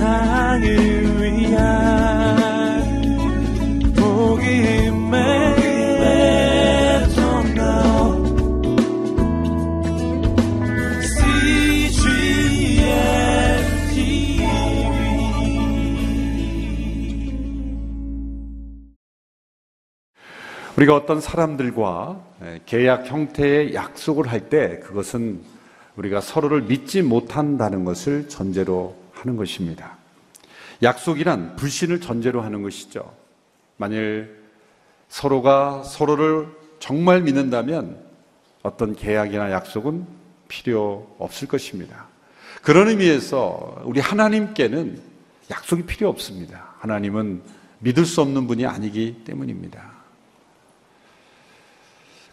세상을 위한 복음의 우리가 어떤 사람들과 예, 계약 형태의 약속을 할 때 그것은 우리가 서로를 믿지 못한다는 것을 전제로 하는 것입니다. 약속이란 불신을 전제로 하는 것이죠. 만일 서로가 서로를 정말 믿는다면 어떤 계약이나 약속은 필요 없을 것입니다. 그런 의미에서 우리 하나님께는 약속이 필요 없습니다. 하나님은 믿을 수 없는 분이 아니기 때문입니다.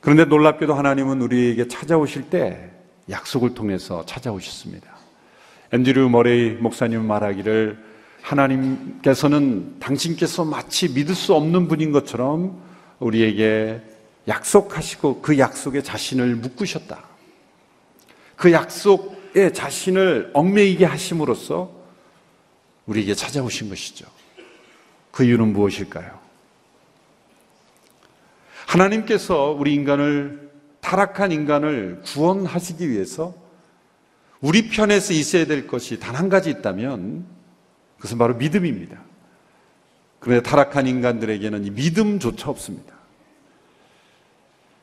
그런데 놀랍게도 하나님은 우리에게 찾아오실 때 약속을 통해서 찾아오셨습니다. 앤드류 머레이 목사님 말하기를 하나님께서는 당신께서 마치 믿을 수 없는 분인 것처럼 우리에게 약속하시고 그 약속에 자신을 묶으셨다. 그 약속에 자신을 얽매이게 하심으로써 우리에게 찾아오신 것이죠. 그 이유는 무엇일까요? 하나님께서 우리 인간을 타락한 인간을 구원하시기 위해서 우리 편에서 있어야 될 것이 단 한 가지 있다면 그것은 바로 믿음입니다. 그런데 타락한 인간들에게는 이 믿음조차 없습니다.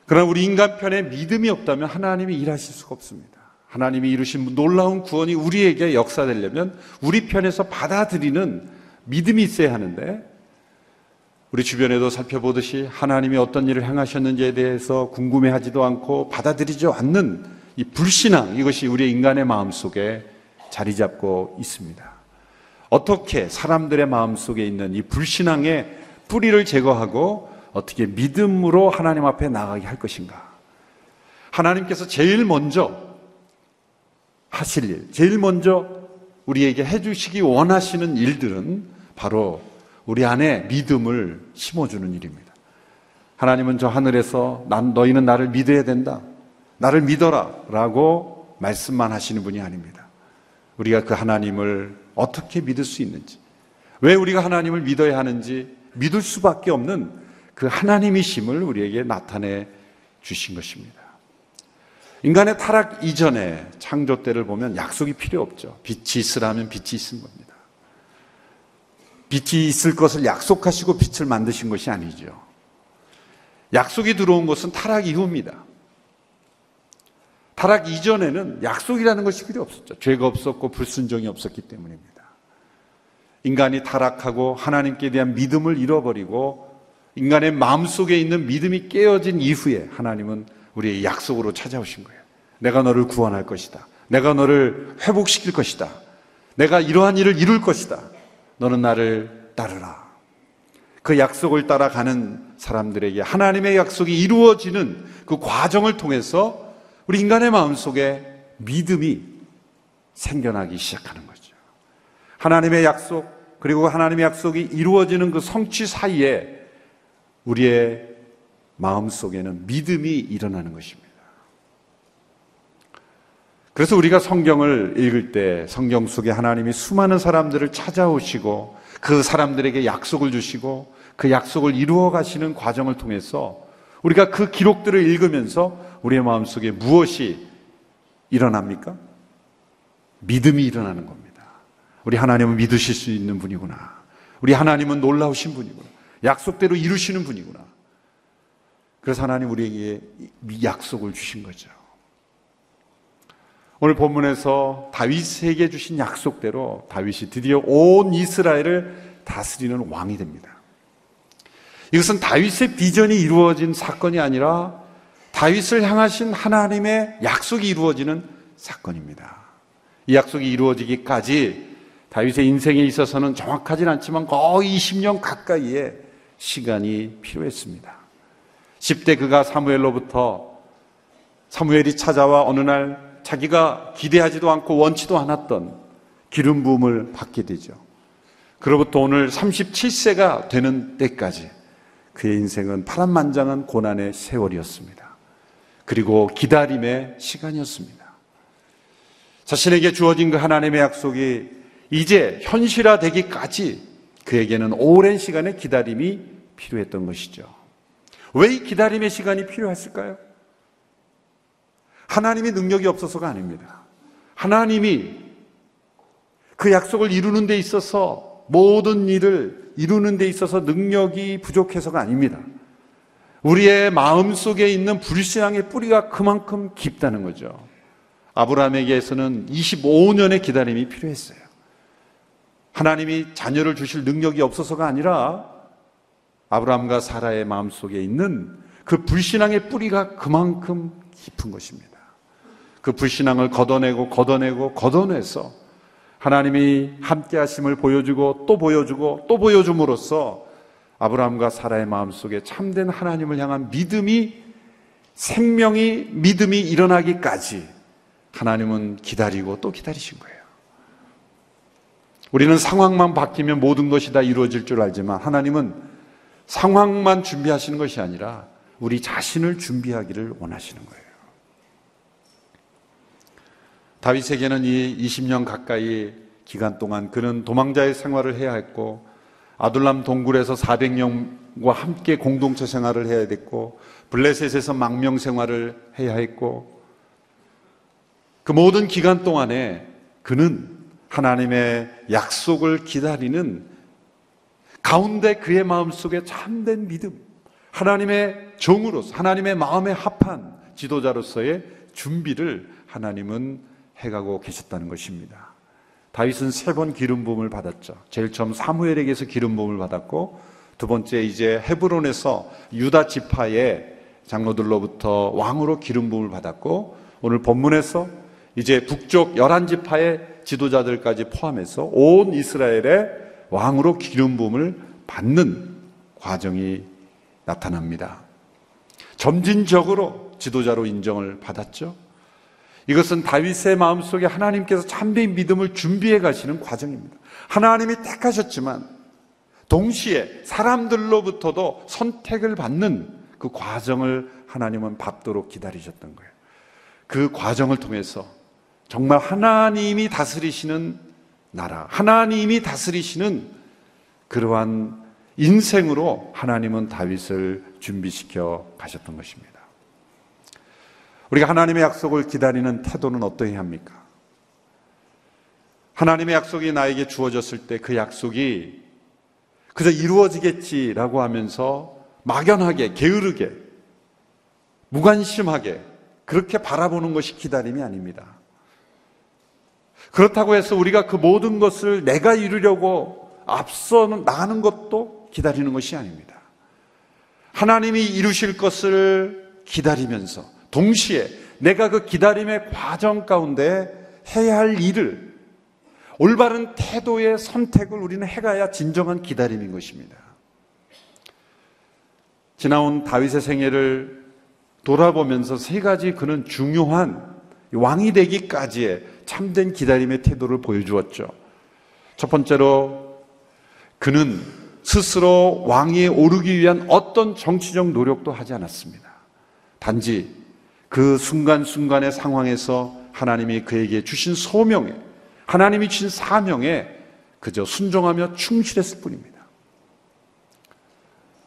그러나 우리 인간 편에 믿음이 없다면 하나님이 일하실 수가 없습니다. 하나님이 이루신 놀라운 구원이 우리에게 역사되려면 우리 편에서 받아들이는 믿음이 있어야 하는데 우리 주변에도 살펴보듯이 하나님이 어떤 일을 행하셨는지에 대해서 궁금해하지도 않고 받아들이지 않는 이 불신앙 이것이 우리 인간의 마음 속에 자리 잡고 있습니다. 어떻게 사람들의 마음 속에 있는 이 불신앙의 뿌리를 제거하고 어떻게 믿음으로 하나님 앞에 나가게 할 것인가? 하나님께서 제일 먼저 하실 일, 제일 먼저 우리에게 해주시기 원하시는 일들은 바로 우리 안에 믿음을 심어주는 일입니다. 하나님은 저 하늘에서 난 너희는 나를 믿어야 된다. 나를 믿어라. 라고 말씀만 하시는 분이 아닙니다. 우리가 그 하나님을 어떻게 믿을 수 있는지, 왜 우리가 하나님을 믿어야 하는지 믿을 수밖에 없는 그 하나님이심을 우리에게 나타내 주신 것입니다. 인간의 타락 이전에 창조 때를 보면 약속이 필요 없죠. 빛이 있으라면 빛이 있은 겁니다. 빛이 있을 것을 약속하시고 빛을 만드신 것이 아니죠. 약속이 들어온 것은 타락 이후입니다. 타락 이전에는 약속이라는 것이 필요 없었죠. 죄가 없었고 불순종이 없었기 때문입니다. 인간이 타락하고 하나님께 대한 믿음을 잃어버리고 인간의 마음속에 있는 믿음이 깨어진 이후에 하나님은 우리의 약속으로 찾아오신 거예요. 내가 너를 구원할 것이다. 내가 너를 회복시킬 것이다. 내가 이러한 일을 이룰 것이다. 너는 나를 따르라. 그 약속을 따라가는 사람들에게 하나님의 약속이 이루어지는 그 과정을 통해서 우리 인간의 마음 속에 믿음이 생겨나기 시작하는 거죠. 하나님의 약속, 그리고 하나님의 약속이 이루어지는 그 성취 사이에 우리의 마음 속에는 믿음이 일어나는 것입니다. 그래서 우리가 성경을 읽을 때 성경 속에 하나님이 수많은 사람들을 찾아오시고 그 사람들에게 약속을 주시고 그 약속을 이루어 가시는 과정을 통해서 우리가 그 기록들을 읽으면서 우리의 마음속에 무엇이 일어납니까? 믿음이 일어나는 겁니다. 우리 하나님은 믿으실 수 있는 분이구나. 우리 하나님은 놀라우신 분이구나. 약속대로 이루시는 분이구나. 그래서 하나님 우리에게 약속을 주신 거죠. 오늘 본문에서 다윗에게 주신 약속대로 다윗이 드디어 온 이스라엘을 다스리는 왕이 됩니다. 이것은 다윗의 비전이 이루어진 사건이 아니라 다윗을 향하신 하나님의 약속이 이루어지는 사건입니다. 이 약속이 이루어지기까지 다윗의 인생에 있어서는 정확하진 않지만 거의 20년 가까이의 시간이 필요했습니다. 10대 그가 사무엘로부터 사무엘이 찾아와 어느 날 자기가 기대하지도 않고 원치도 않았던 기름 부음을 받게 되죠. 그로부터 오늘 37세가 되는 때까지 그의 인생은 파란만장한 고난의 세월이었습니다. 그리고 기다림의 시간이었습니다. 자신에게 주어진 그 하나님의 약속이 이제 현실화되기까지 그에게는 오랜 시간의 기다림이 필요했던 것이죠. 왜 이 기다림의 시간이 필요했을까요? 하나님의 능력이 없어서가 아닙니다. 하나님이 그 약속을 이루는 데 있어서 모든 일을 이루는 데 있어서 능력이 부족해서가 아닙니다. 우리의 마음 속에 있는 불신앙의 뿌리가 그만큼 깊다는 거죠. 아브라함에게서는 25년의 기다림이 필요했어요. 하나님이 자녀를 주실 능력이 없어서가 아니라 아브라함과 사라의 마음 속에 있는 그 불신앙의 뿌리가 그만큼 깊은 것입니다. 그 불신앙을 걷어내고 걷어내고 걷어내서 하나님이 함께 하심을 보여주고 또 보여주고 또 보여줌으로써 아브라함과 사라의 마음속에 참된 하나님을 향한 믿음이 생명이 믿음이 일어나기까지 하나님은 기다리고 또 기다리신 거예요. 우리는 상황만 바뀌면 모든 것이 다 이루어질 줄 알지만 하나님은 상황만 준비하시는 것이 아니라 우리 자신을 준비하기를 원하시는 거예요. 다윗에게는 이 20년 가까이 기간 동안 그는 도망자의 생활을 해야 했고 아둘람 동굴에서 400명과 함께 공동체 생활을 해야 됐고 블레셋에서 망명 생활을 해야 했고 그 모든 기간 동안에 그는 하나님의 약속을 기다리는 가운데 그의 마음속에 참된 믿음, 하나님의 종으로서 하나님의 마음에 합한 지도자로서의 준비를 하나님은 해가고 계셨다는 것입니다. 다윗은 세 번 기름 부음을 받았죠. 제일 처음 사무엘에게서 기름 부음을 받았고 두 번째 이제 헤브론에서 유다 지파의 장로들로부터 왕으로 기름 부음을 받았고 오늘 본문에서 이제 북쪽 열한 지파의 지도자들까지 포함해서 온 이스라엘의 왕으로 기름 부음을 받는 과정이 나타납니다. 점진적으로 지도자로 인정을 받았죠. 이것은 다윗의 마음속에 하나님께서 참된 믿음을 준비해 가시는 과정입니다. 하나님이 택하셨지만 동시에 사람들로부터도 선택을 받는 그 과정을 하나님은 밟도록 기다리셨던 거예요. 그 과정을 통해서 정말 하나님이 다스리시는 나라, 하나님이 다스리시는 그러한 인생으로 하나님은 다윗을 준비시켜 가셨던 것입니다. 우리가 하나님의 약속을 기다리는 태도는 어떠해야 합니까? 하나님의 약속이 나에게 주어졌을 때 그 약속이 그저 이루어지겠지라고 하면서 막연하게, 게으르게, 무관심하게 그렇게 바라보는 것이 기다림이 아닙니다. 그렇다고 해서 우리가 그 모든 것을 내가 이루려고 앞서 나가는 것도 기다리는 것이 아닙니다. 하나님이 이루실 것을 기다리면서 동시에 내가 그 기다림의 과정 가운데 해야 할 일을 올바른 태도의 선택을 우리는 해가야 진정한 기다림인 것입니다. 지나온 다윗의 생애를 돌아보면서 세 가지 그는 중요한 왕이 되기까지의 참된 기다림의 태도를 보여주었죠. 첫 번째로 그는 스스로 왕위에 오르기 위한 어떤 정치적 노력도 하지 않았습니다. 단지 그 순간순간의 상황에서 하나님이 그에게 주신 소명에, 하나님이 주신 사명에 그저 순종하며 충실했을 뿐입니다.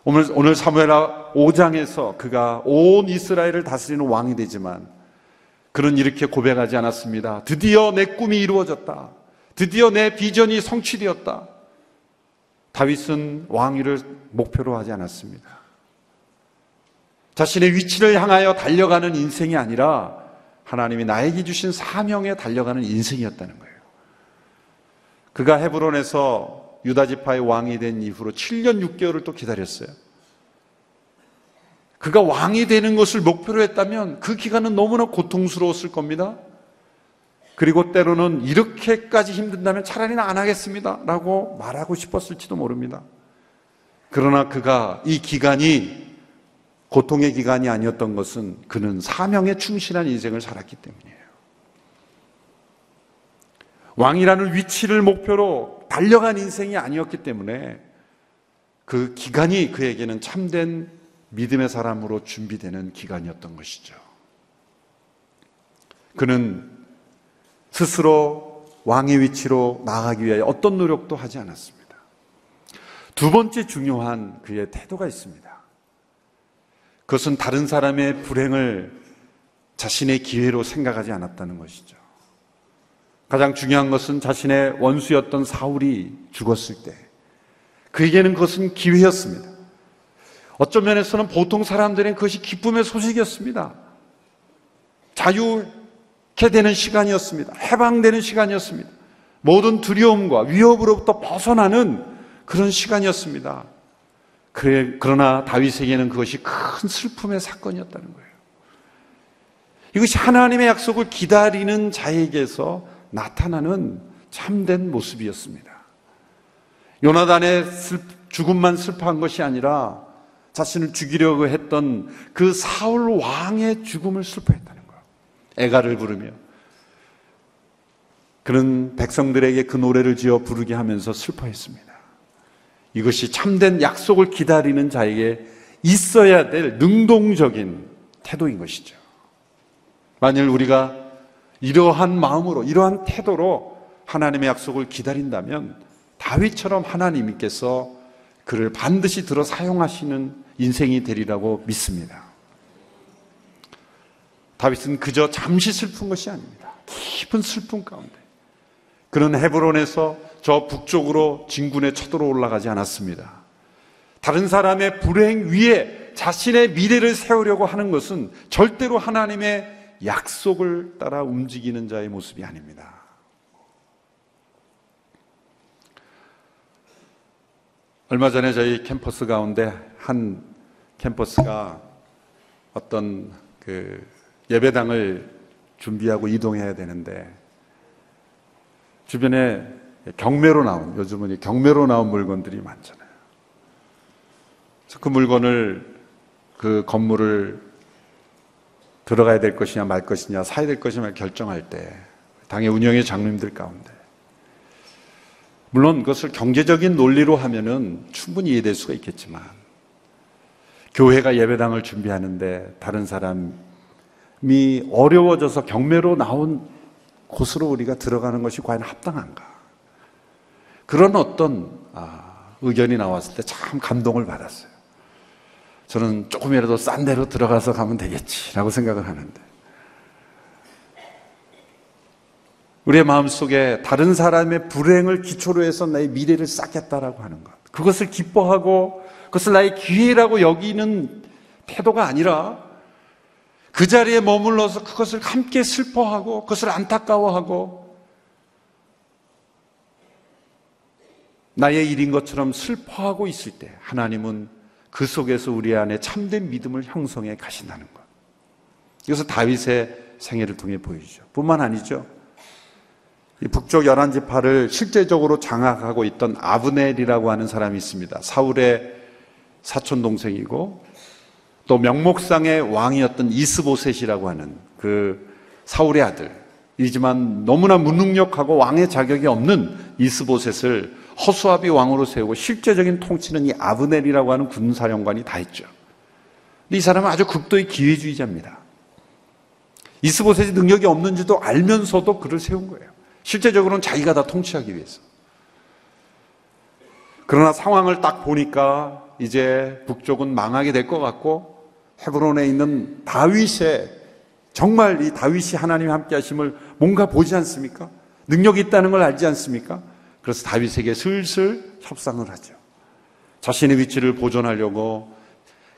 오늘, 오늘 사무엘하 5장에서 그가 온 이스라엘을 다스리는 왕이 되지만 그는 이렇게 고백하지 않았습니다. 드디어 내 꿈이 이루어졌다. 드디어 내 비전이 성취되었다. 다윗은 왕위를 목표로 하지 않았습니다. 자신의 위치를 향하여 달려가는 인생이 아니라 하나님이 나에게 주신 사명에 달려가는 인생이었다는 거예요. 그가 헤브론에서 유다 지파의 왕이 된 이후로 7년 6개월을 또 기다렸어요. 그가 왕이 되는 것을 목표로 했다면 그 기간은 너무나 고통스러웠을 겁니다. 그리고 때로는 이렇게까지 힘든다면 차라리 안 하겠습니다. 라고 말하고 싶었을지도 모릅니다. 그러나 그가 이 기간이 고통의 기간이 아니었던 것은 그는 사명에 충실한 인생을 살았기 때문이에요. 왕이라는 위치를 목표로 달려간 인생이 아니었기 때문에 그 기간이 그에게는 참된 믿음의 사람으로 준비되는 기간이었던 것이죠. 그는 스스로 왕의 위치로 나아가기 위하여 어떤 노력도 하지 않았습니다. 두 번째 중요한 그의 태도가 있습니다. 그것은 다른 사람의 불행을 자신의 기회로 생각하지 않았다는 것이죠. 가장 중요한 것은 자신의 원수였던 사울이 죽었을 때 그에게는 그것은 기회였습니다. 어떤 면에서는 보통 사람들은 그것이 기쁨의 소식이었습니다. 자유케 되는 시간이었습니다. 해방되는 시간이었습니다. 모든 두려움과 위협으로부터 벗어나는 그런 시간이었습니다. 그래, 그러나 다윗에게는 그것이 큰 슬픔의 사건이었다는 거예요. 이것이 하나님의 약속을 기다리는 자에게서 나타나는 참된 모습이었습니다. 요나단의 죽음만 슬퍼한 것이 아니라 자신을 죽이려고 했던 그 사울 왕의 죽음을 슬퍼했다는 거예요. 애가를 부르며 그는 백성들에게 그 노래를 지어 부르게 하면서 슬퍼했습니다. 이것이 참된 약속을 기다리는 자에게 있어야 될 능동적인 태도인 것이죠. 만일 우리가 이러한 마음으로, 이러한 태도로 하나님의 약속을 기다린다면 다윗처럼 하나님께서 그를 반드시 들어 사용하시는 인생이 되리라고 믿습니다. 다윗은 그저 잠시 슬픈 것이 아닙니다. 깊은 슬픔 가운데. 그는 헤브론에서 저 북쪽으로 진군에 쳐들어 올라가지 않았습니다. 다른 사람의 불행 위에 자신의 미래를 세우려고 하는 것은 절대로 하나님의 약속을 따라 움직이는 자의 모습이 아닙니다. 얼마 전에 저희 캠퍼스 가운데 한 캠퍼스가 어떤 그 예배당을 준비하고 이동해야 되는데 주변에 경매로 나온 요즘은 경매로 나온 물건들이 많잖아요. 그 물건을 그 건물을 들어가야 될 것이냐 말 것이냐 사야 될 것이냐 결정할 때 당의 운영의 장님들 가운데 물론 그것을 경제적인 논리로 하면은 충분히 이해될 수가 있겠지만 교회가 예배당을 준비하는데 다른 사람이 어려워져서 경매로 나온 곳으로 우리가 들어가는 것이 과연 합당한가? 그런 어떤 아, 의견이 나왔을 때 참 감동을 받았어요. 저는 조금이라도 싼 데로 들어가서 가면 되겠지라고 생각을 하는데 우리의 마음속에 다른 사람의 불행을 기초로 해서 나의 미래를 쌓겠다라고 하는 것. 그것을 기뻐하고 그것을 나의 기회라고 여기는 태도가 아니라 그 자리에 머물러서 그것을 함께 슬퍼하고 그것을 안타까워하고 나의 일인 것처럼 슬퍼하고 있을 때 하나님은 그 속에서 우리 안에 참된 믿음을 형성해 가신다는 것. 이것을 다윗의 생애를 통해 보이죠. 뿐만 아니죠. 이 북쪽 열한 지파를 실제적으로 장악하고 있던 아브넬이라고 하는 사람이 있습니다. 사울의 사촌 동생이고 또 명목상의 왕이었던 이스보셋이라고 하는 그 사울의 아들이지만 너무나 무능력하고 왕의 자격이 없는 이스보셋을 허수아비 왕으로 세우고 실제적인 통치는 이 아브넬이라고 하는 군사령관이 다 했죠. 이 사람은 아주 극도의 기회주의자입니다. 이스보셋이 능력이 없는지도 알면서도 그를 세운 거예요. 실제적으로는 자기가 다 통치하기 위해서. 그러나 상황을 딱 보니까 이제 북쪽은 망하게 될 것 같고 헤브론에 있는 다윗의 정말 이 다윗이 하나님 함께 하심을 뭔가 보지 않습니까? 능력이 있다는 걸 알지 않습니까? 그래서 다윗에게 슬슬 협상을 하죠. 자신의 위치를 보존하려고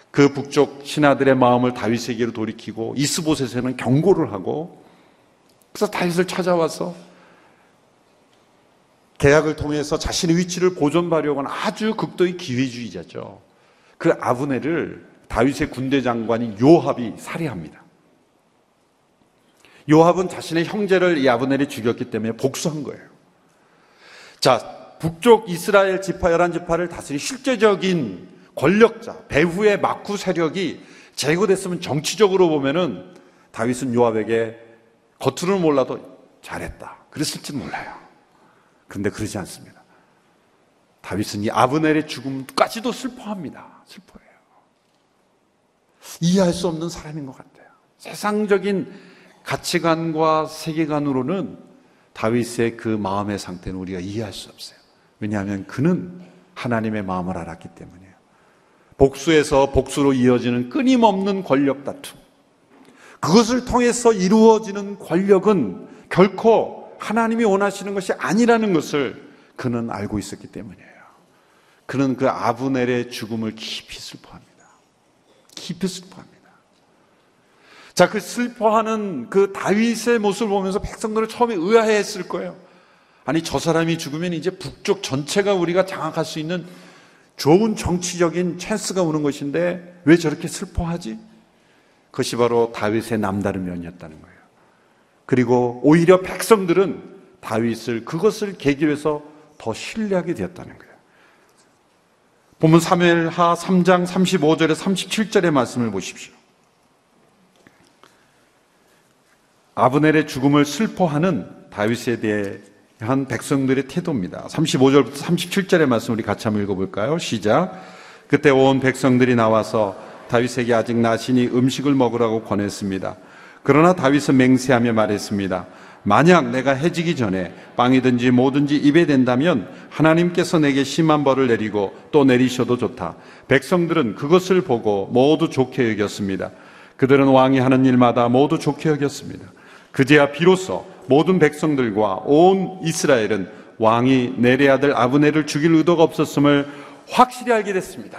그 북쪽 신하들의 마음을 다윗에게로 돌이키고 이스보셋에는 경고를 하고 그래서 다윗을 찾아와서 계약을 통해서 자신의 위치를 보존하려고 하는 아주 극도의 기회주의자죠. 그 아브네를 다윗의 군대 장관인 요합이 살해합니다. 요합은 자신의 형제를 이 아브넬이 죽였기 때문에 복수한 거예요. 자, 북쪽 이스라엘 지파 열한 지파를 다스린 실제적인 권력자, 배후의 마쿠 세력이 제거됐으면 정치적으로 보면은 다윗은 요압에게 겉으로는 몰라도 잘했다. 그랬을지 몰라요. 그런데 그러지 않습니다. 다윗은 이 아브넬의 죽음까지도 슬퍼합니다. 슬퍼해요. 이해할 수 없는 사람인 것 같아요. 세상적인 가치관과 세계관으로는 다윗의 그 마음의 상태는 우리가 이해할 수 없어요. 왜냐하면 그는 하나님의 마음을 알았기 때문이에요. 복수에서 복수로 이어지는 끊임없는 권력 다툼. 그것을 통해서 이루어지는 권력은 결코 하나님이 원하시는 것이 아니라는 것을 그는 알고 있었기 때문이에요. 그는 그 아브넬의 죽음을 깊이 슬퍼합니다. 깊이 슬퍼합니다. 자, 그 슬퍼하는 그 다윗의 모습을 보면서 백성들은 처음에 의아해 했을 거예요. 아니, 저 사람이 죽으면 이제 북쪽 전체가 우리가 장악할 수 있는 좋은 정치적인 찬스가 오는 것인데 왜 저렇게 슬퍼하지? 그것이 바로 다윗의 남다른 면이었다는 거예요. 그리고 오히려 백성들은 다윗을 그것을 계기로 해서 더 신뢰하게 되었다는 거예요. 보면 사무엘하 3장 35절에 37절의 말씀을 보십시오. 아브넬의 죽음을 슬퍼하는 다윗에 대한 백성들의 태도입니다. 35절부터 37절의 말씀 우리 같이 한번 읽어볼까요? 시작. 그때 온 백성들이 나와서 다윗에게 아직 나신이 음식을 먹으라고 권했습니다. 그러나 다윗은 맹세하며 말했습니다. 만약 내가 해지기 전에 빵이든지 뭐든지 입에 댄다면 하나님께서 내게 심한 벌을 내리고 또 내리셔도 좋다. 백성들은 그것을 보고 모두 좋게 여겼습니다. 그들은 왕이 하는 일마다 모두 좋게 여겼습니다. 그제야 비로소 모든 백성들과 온 이스라엘은 왕이 내레 아들 아브네를 죽일 의도가 없었음을 확실히 알게 됐습니다.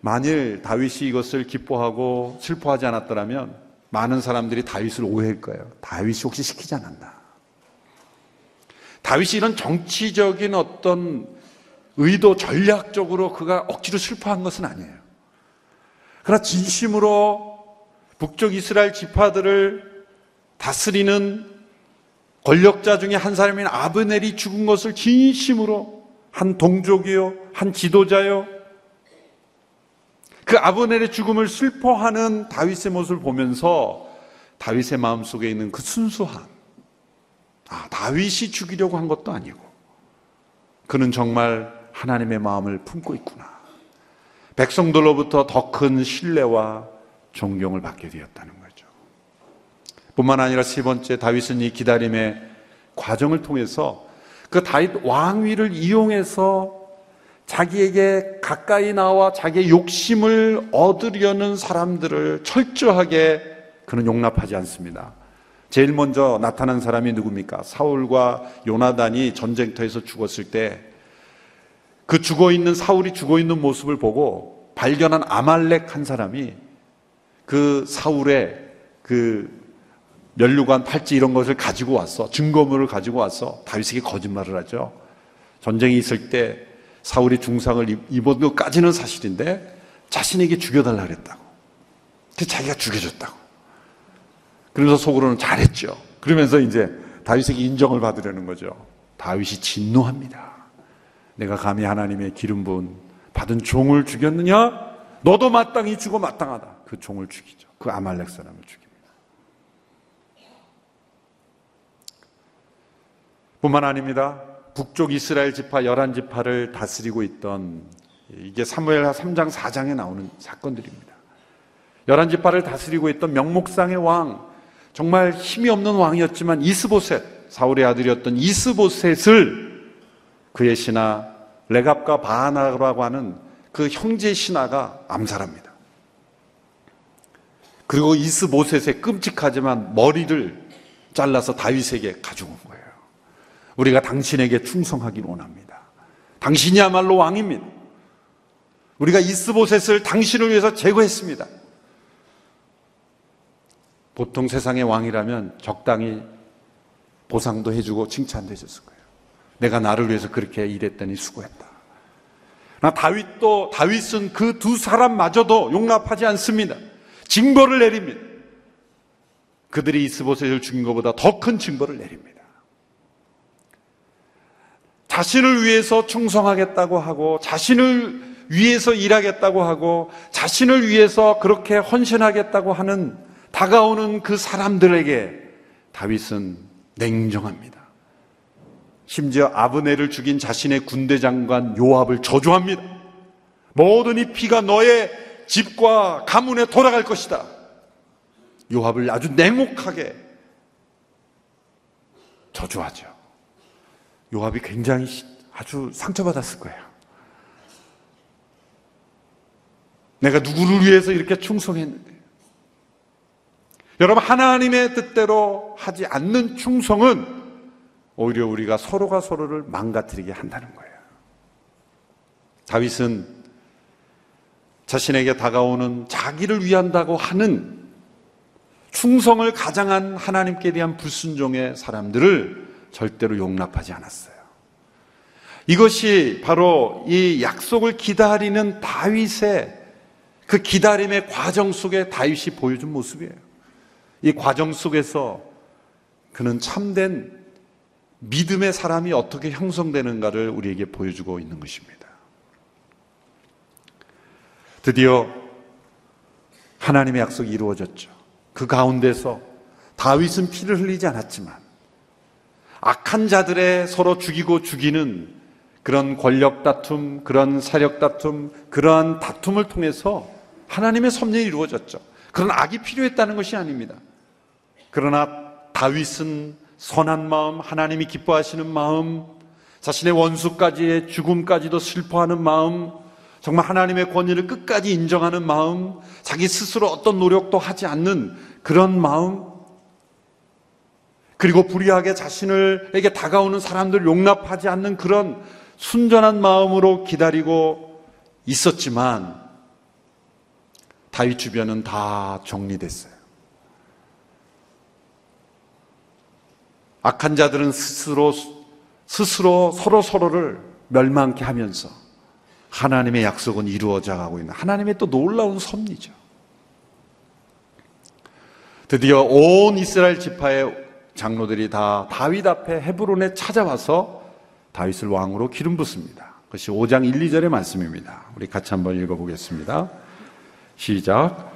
만일 다윗이 이것을 기뻐하고 슬퍼하지 않았더라면 많은 사람들이 다윗을 오해할 거예요. 다윗이 혹시 시키지 않았나? 다윗이 이런 정치적인 어떤 의도 전략적으로 그가 억지로 슬퍼한 것은 아니에요. 그러나 진심으로 북쪽 이스라엘 지파들을 다스리는 권력자 중에 한 사람인 아브넬이 죽은 것을 진심으로 한 동족이요, 한 지도자요, 그 아브넬의 죽음을 슬퍼하는 다윗의 모습을 보면서 다윗의 마음 속에 있는 그 순수함. 아, 다윗이 죽이려고 한 것도 아니고 그는 정말 하나님의 마음을 품고 있구나. 백성들로부터 더 큰 신뢰와 존경을 받게 되었다는 거죠. 뿐만 아니라 세 번째 다윗은 이 기다림의 과정을 통해서 그 다윗 왕위를 이용해서 자기에게 가까이 나와 자기의 욕심을 얻으려는 사람들을 철저하게 그는 용납하지 않습니다. 제일 먼저 나타난 사람이 누굽니까? 사울과 요나단이 전쟁터에서 죽었을 때 그 죽어 있는 사울이 죽어 있는 모습을 보고 발견한 아말렉 한 사람이 그 사울의 그 면류관 팔찌 이런 것을 가지고 왔어. 증거물을 가지고 왔어. 다윗에게 거짓말을 하죠. 전쟁이 있을 때 사울이 중상을 입은 것까지는 사실인데 자신에게 죽여달라 그랬다고. 그 자기가 죽여줬다고. 그러면서 속으로는 잘했죠. 그러면서 이제 다윗에게 인정을 받으려는 거죠. 다윗이 진노합니다. 내가 감히 하나님의 기름 부은 받은 종을 죽였느냐? 너도 마땅히 죽어 마땅하다. 그 종을 죽이죠. 그 아말렉 사람을 죽입니다. 뿐만 아닙니다. 북쪽 이스라엘 지파 열한 지파를 다스리고 있던 이게 사무엘 3장 4장에 나오는 사건들입니다. 열한 지파를 다스리고 있던 명목상의 왕 정말 힘이 없는 왕이었지만 이스보셋 사울의 아들이었던 이스보셋을 그의 신하 레갑과 바하나라고 하는 그 형제 신하가 암살합니다. 그리고 이스보셋의 끔찍하지만 머리를 잘라서 다윗에게 가져온 거예요. 우리가 당신에게 충성하길 원합니다. 당신이야말로 왕입니다. 우리가 이스보셋을 당신을 위해서 제거했습니다. 보통 세상의 왕이라면 적당히 보상도 해주고 칭찬도 해줬을 거예요. 내가 나를 위해서 그렇게 일했더니 수고했다. 나 다윗도 다윗은 그 두 사람마저도 용납하지 않습니다. 징벌을 내립니다. 그들이 이스보셋을 죽인 것보다 더 큰 징벌을 내립니다. 자신을 위해서 충성하겠다고 하고 자신을 위해서 일하겠다고 하고 자신을 위해서 그렇게 헌신하겠다고 하는 다가오는 그 사람들에게 다윗은 냉정합니다. 심지어 아브네를 죽인 자신의 군대 장관 요압을 저주합니다. 모든 이 피가 너의 집과 가문에 돌아갈 것이다. 요압을 아주 냉혹하게 저주하죠. 요압이 굉장히 시- 아주 상처받았을 거예요. 내가 누구를 위해서 이렇게 충성했는데. 여러분, 하나님의 뜻대로 하지 않는 충성은 오히려 우리가 서로가 서로를 망가뜨리게 한다는 거예요. 다윗은 자신에게 다가오는 자기를 위한다고 하는 충성을 가장한 하나님께 대한 불순종의 사람들을 절대로 용납하지 않았어요. 이것이 바로 이 약속을 기다리는 다윗의 그 기다림의 과정 속에 다윗이 보여준 모습이에요. 이 과정 속에서 그는 참된 믿음의 사람이 어떻게 형성되는가를 우리에게 보여주고 있는 것입니다. 드디어 하나님의 약속이 이루어졌죠. 그 가운데서 다윗은 피를 흘리지 않았지만 악한 자들의 서로 죽이고 죽이는 그런 권력 다툼, 그런 세력 다툼, 그러한 다툼을 통해서 하나님의 섭리이 이루어졌죠. 그런 악이 필요했다는 것이 아닙니다. 그러나 다윗은 선한 마음, 하나님이 기뻐하시는 마음, 자신의 원수까지의 죽음까지도 슬퍼하는 마음, 정말 하나님의 권위를 끝까지 인정하는 마음, 자기 스스로 어떤 노력도 하지 않는 그런 마음, 그리고 불의하게 자신을에게 다가오는 사람들을 용납하지 않는 그런 순전한 마음으로 기다리고 있었지만 다윗 주변은 다 정리됐어요. 악한 자들은 스스로 스스로 서로 서로를 멸망케 하면서 하나님의 약속은 이루어져 가고 있는 하나님의 또 놀라운 섭리죠. 드디어 온 이스라엘 지파의 장로들이 다 다윗 앞에 헤브론에 찾아와서 다윗을 왕으로 기름 붓습니다. 그것이 5장 1, 2절의 말씀입니다. 우리 같이 한번 읽어보겠습니다. 시작.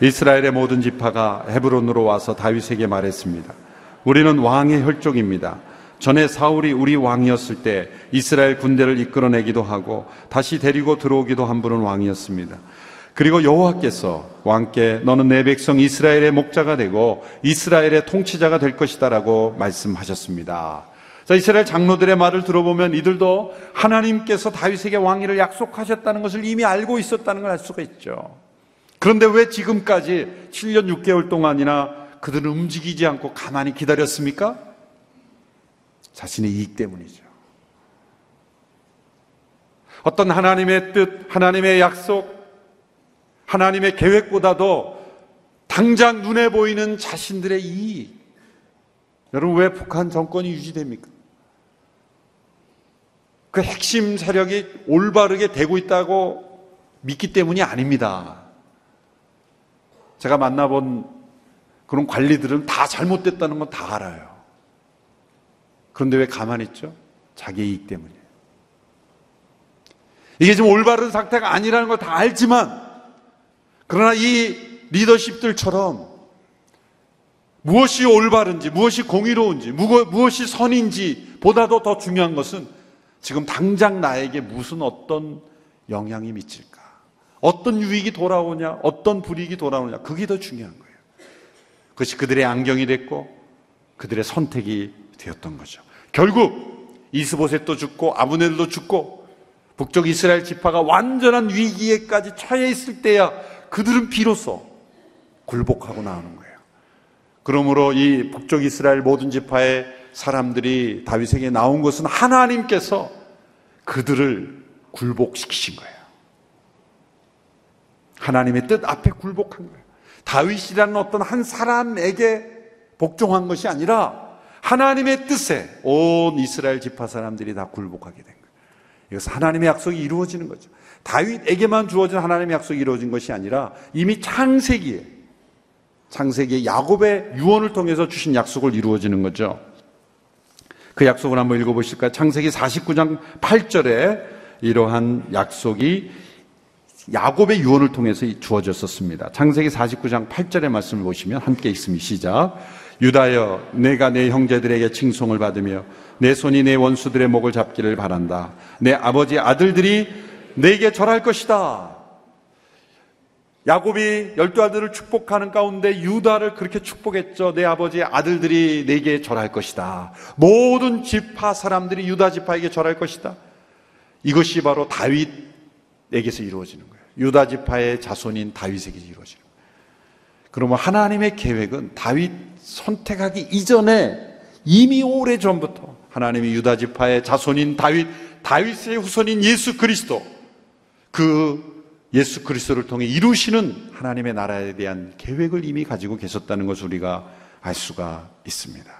이스라엘의 모든 지파가 헤브론으로 와서 다윗에게 말했습니다. 우리는 왕의 혈족입니다. 전에 사울이 우리 왕이었을 때 이스라엘 군대를 이끌어내기도 하고 다시 데리고 들어오기도 한 분은 왕이었습니다. 그리고 여호와께서 왕께 너는 내 백성 이스라엘의 목자가 되고 이스라엘의 통치자가 될 것이다라고 말씀하셨습니다. 자, 이스라엘 장로들의 말을 들어보면 이들도 하나님께서 다윗에게 왕위를 약속하셨다는 것을 이미 알고 있었다는 걸 알 수가 있죠. 그런데 왜 지금까지 7년 6개월 동안이나 그들은 움직이지 않고 가만히 기다렸습니까? 자신의 이익 때문이죠. 어떤 하나님의 뜻, 하나님의 약속, 하나님의 계획보다도 당장 눈에 보이는 자신들의 이익. 여러분, 왜 북한 정권이 유지됩니까? 그 핵심 세력이 올바르게 되고 있다고 믿기 때문이 아닙니다. 제가 만나본 그런 관리들은 다 잘못됐다는 건 다 알아요. 그런데 왜 가만히 있죠? 자기 이익 때문이에요. 이게 지금 올바른 상태가 아니라는 걸 다 알지만, 그러나 이 리더십들처럼 무엇이 올바른지, 무엇이 공의로운지, 무엇이 선인지 보다도 더 중요한 것은 지금 당장 나에게 무슨 어떤 영향이 미칠까? 어떤 유익이 돌아오냐? 어떤 불이익이 돌아오냐? 그게 더 중요한 거예요. 그것이 그들의 안경이 됐고 그들의 선택이 되었던 거죠. 결국 이스보셋도 죽고 아브넬도 죽고 북쪽 이스라엘 지파가 완전한 위기에까지 처해 있을 때야 그들은 비로소 굴복하고 나오는 거예요. 그러므로 이 북쪽 이스라엘 모든 지파의 사람들이 다윗에게 나온 것은 하나님께서 그들을 굴복시키신 거예요. 하나님의 뜻 앞에 굴복한 거예요. 다윗이라는 어떤 한 사람에게 복종한 것이 아니라 하나님의 뜻에 온 이스라엘 지파 사람들이 다 굴복하게 된 거예요. 이것은 하나님의 약속이 이루어지는 거죠. 다윗에게만 주어진 하나님의 약속이 이루어진 것이 아니라 이미 창세기에 창세기에 야곱의 유언을 통해서 주신 약속을 이루어지는 거죠. 그 약속을 한번 읽어보실까요? 창세기 49장 8절에 이러한 약속이 야곱의 유언을 통해서 주어졌었습니다. 창세기 49장 8절의 말씀을 보시면 함께 읽습니다. 시작. 유다여, 내가 내 형제들에게 칭송을 받으며 내 손이 내 원수들의 목을 잡기를 바란다. 내 아버지 아들들이 내게 절할 것이다. 야곱이 열두 아들을 축복하는 가운데 유다를 그렇게 축복했죠. 내 아버지의 아들들이 내게 절할 것이다. 모든 지파 사람들이 유다 지파에게 절할 것이다. 이것이 바로 다윗에게서 이루어지는 거예요. 유다 지파의 자손인 다윗에게 이루어지는 거예요. 그러면 하나님의 계획은 다윗 선택하기 이전에 이미 오래 전부터 하나님이 유다 지파의 자손인 다윗, 다윗의 후손인 예수 그리스도 그 예수 그리스도를 통해 이루시는 하나님의 나라에 대한 계획을 이미 가지고 계셨다는 것을 우리가 알 수가 있습니다.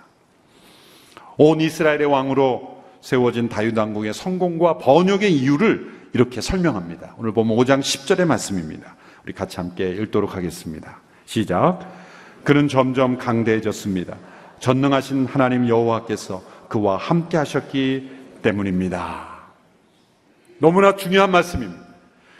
온 이스라엘의 왕으로 세워진 다윗 왕국의 성공과 번역의 이유를 이렇게 설명합니다. 오늘 보면 5장 10절의 말씀입니다. 우리 같이 함께 읽도록 하겠습니다. 시작. 그는 점점 강대해졌습니다. 전능하신 하나님 여호와께서 그와 함께 하셨기 때문입니다. 너무나 중요한 말씀입니다.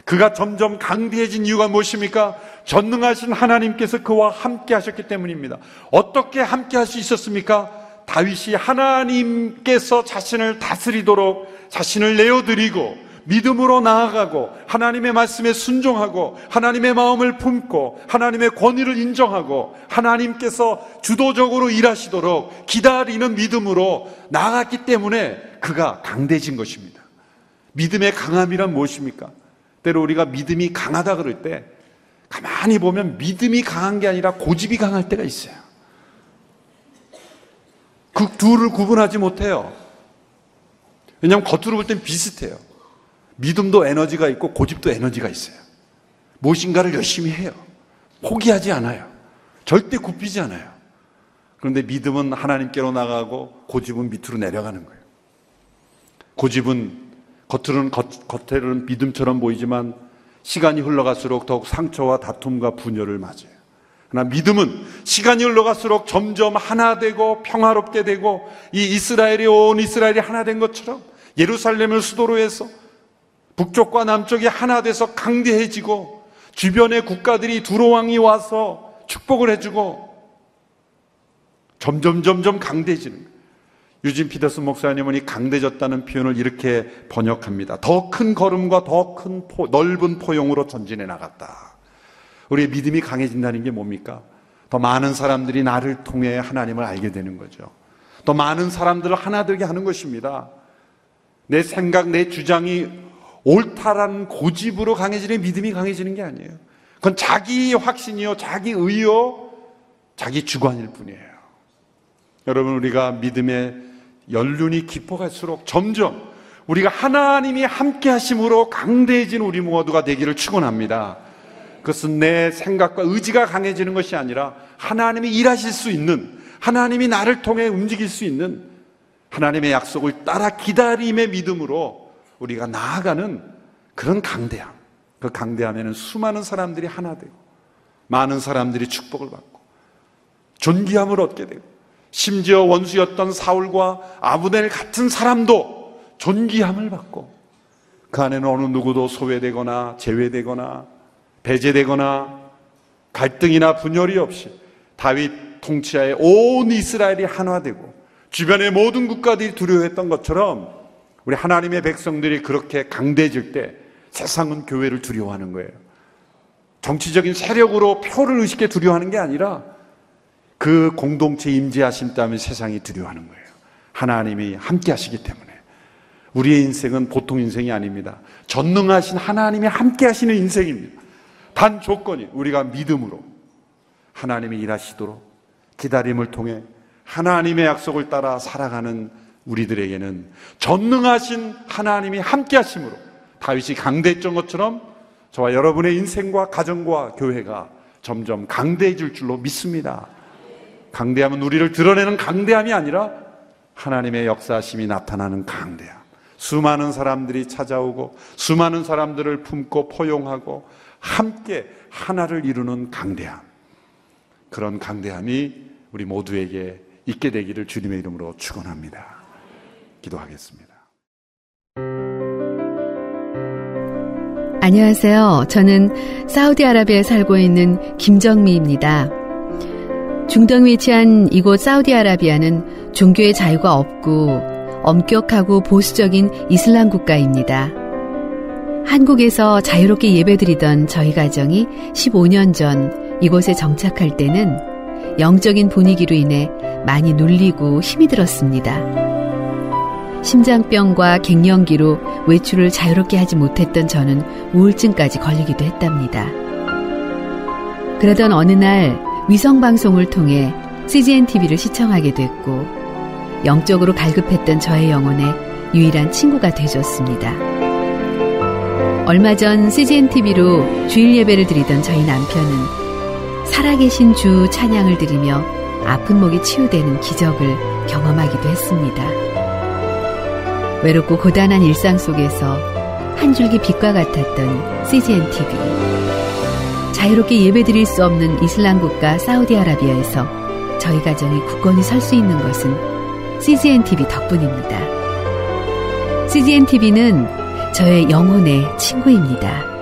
그가 점점 강대해진 이유가 무엇입니까? 전능하신 하나님께서 그와 함께 하셨기 때문입니다. 어떻게 함께 할 수 있었습니까? 다윗이 하나님께서 자신을 다스리도록 자신을 내어드리고 믿음으로 나아가고 하나님의 말씀에 순종하고 하나님의 마음을 품고 하나님의 권위를 인정하고 하나님께서 주도적으로 일하시도록 기다리는 믿음으로 나아갔기 때문에 그가 강대해진 것입니다. 믿음의 강함이란 무엇입니까? 때로 우리가 믿음이 강하다 그럴 때 가만히 보면 믿음이 강한 게 아니라 고집이 강할 때가 있어요. 그 둘을 구분하지 못해요. 왜냐하면 겉으로 볼 땐 비슷해요. 믿음도 에너지가 있고 고집도 에너지가 있어요. 무엇인가를 열심히 해요. 포기하지 않아요. 절대 굽히지 않아요. 그런데 믿음은 하나님께로 나가고 고집은 밑으로 내려가는 거예요. 고집은 겉으로는 겉, 겉에는 믿음처럼 보이지만 시간이 흘러갈수록 더욱 상처와 다툼과 분열을 맞아요. 그러나 믿음은 시간이 흘러갈수록 점점 하나 되고 평화롭게 되고 이 이스라엘이 온 이스라엘이 하나 된 것처럼 예루살렘을 수도로 해서 북쪽과 남쪽이 하나 돼서 강대해지고 주변의 국가들이 두로왕이 와서 축복을 해주고 점점 점점 강대해지는 거예요. 유진 피더슨 목사님은 이 강대졌다는 표현을 이렇게 번역합니다. 더 큰 걸음과 더 큰 넓은 포용으로 전진해 나갔다. 우리의 믿음이 강해진다는 게 뭡니까? 더 많은 사람들이 나를 통해 하나님을 알게 되는 거죠. 더 많은 사람들을 하나 되게 하는 것입니다. 내 생각, 내 주장이 옳다라는 고집으로 강해지는 믿음이 강해지는 게 아니에요. 그건 자기 확신이요, 자기 의요, 자기 주관일 뿐이에요. 여러분, 우리가 믿음의 연륜이 깊어갈수록 점점 우리가 하나님이 함께 하심으로 강대해진 우리 모두가 되기를 축원합니다. 그것은 내 생각과 의지가 강해지는 것이 아니라 하나님이 일하실 수 있는 하나님이 나를 통해 움직일 수 있는 하나님의 약속을 따라 기다림의 믿음으로 우리가 나아가는 그런 강대함. 그 강대함에는 수많은 사람들이 하나 되고 많은 사람들이 축복을 받고 존귀함을 얻게 되고 심지어 원수였던 사울과 아브넬 같은 사람도 존귀함을 받고 그 안에는 어느 누구도 소외되거나 제외되거나 배제되거나 갈등이나 분열이 없이 다윗 통치하에 온 이스라엘이 하나되고 주변의 모든 국가들이 두려워했던 것처럼 우리 하나님의 백성들이 그렇게 강대해질 때 세상은 교회를 두려워하는 거예요. 정치적인 세력으로 표를 의식해 두려워하는 게 아니라 그 공동체 임재하심 때문에 세상이 두려워하는 거예요. 하나님이 함께 하시기 때문에. 우리의 인생은 보통 인생이 아닙니다. 전능하신 하나님이 함께 하시는 인생입니다. 단 조건이 우리가 믿음으로 하나님이 일하시도록 기다림을 통해 하나님의 약속을 따라 살아가는 우리들에게는 전능하신 하나님이 함께 하심으로 다윗이 강대했던 것처럼 저와 여러분의 인생과 가정과 교회가 점점 강대해질 줄로 믿습니다. 강대함은 우리를 드러내는 강대함이 아니라 하나님의 역사심이 나타나는 강대함. 수많은 사람들이 찾아오고 수많은 사람들을 품고 포용하고 함께 하나를 이루는 강대함. 그런 강대함이 우리 모두에게 있게 되기를 주님의 이름으로 축원합니다. 기도하겠습니다. 안녕하세요. 저는 사우디아라비아에 살고 있는 김정미입니다. 중동에 위치한 이곳 사우디아라비아는 종교의 자유가 없고 엄격하고 보수적인 이슬람 국가입니다. 한국에서 자유롭게 예배드리던 저희 가정이 15년 전 이곳에 정착할 때는 영적인 분위기로 인해 많이 눌리고 힘이 들었습니다. 심장병과 갱년기로 외출을 자유롭게 하지 못했던 저는 우울증까지 걸리기도 했답니다. 그러던 어느 날 위성방송을 통해 CGN TV를 시청하게 됐고 영적으로 갈급했던 저의 영혼에 유일한 친구가 되줬습니다. 얼마 전 CGN TV로 주일 예배를 드리던 저희 남편은 살아계신 주 찬양을 드리며 아픈 목이 치유되는 기적을 경험하기도 했습니다. 외롭고 고단한 일상 속에서 한 줄기 빛과 같았던 CGN TV. 자유롭게 예배드릴 수 없는 이슬람 국가 사우디아라비아에서 저희 가정이 굳건히 설 수 있는 것은 CGN TV 덕분입니다. CGN TV는 저의 영혼의 친구입니다.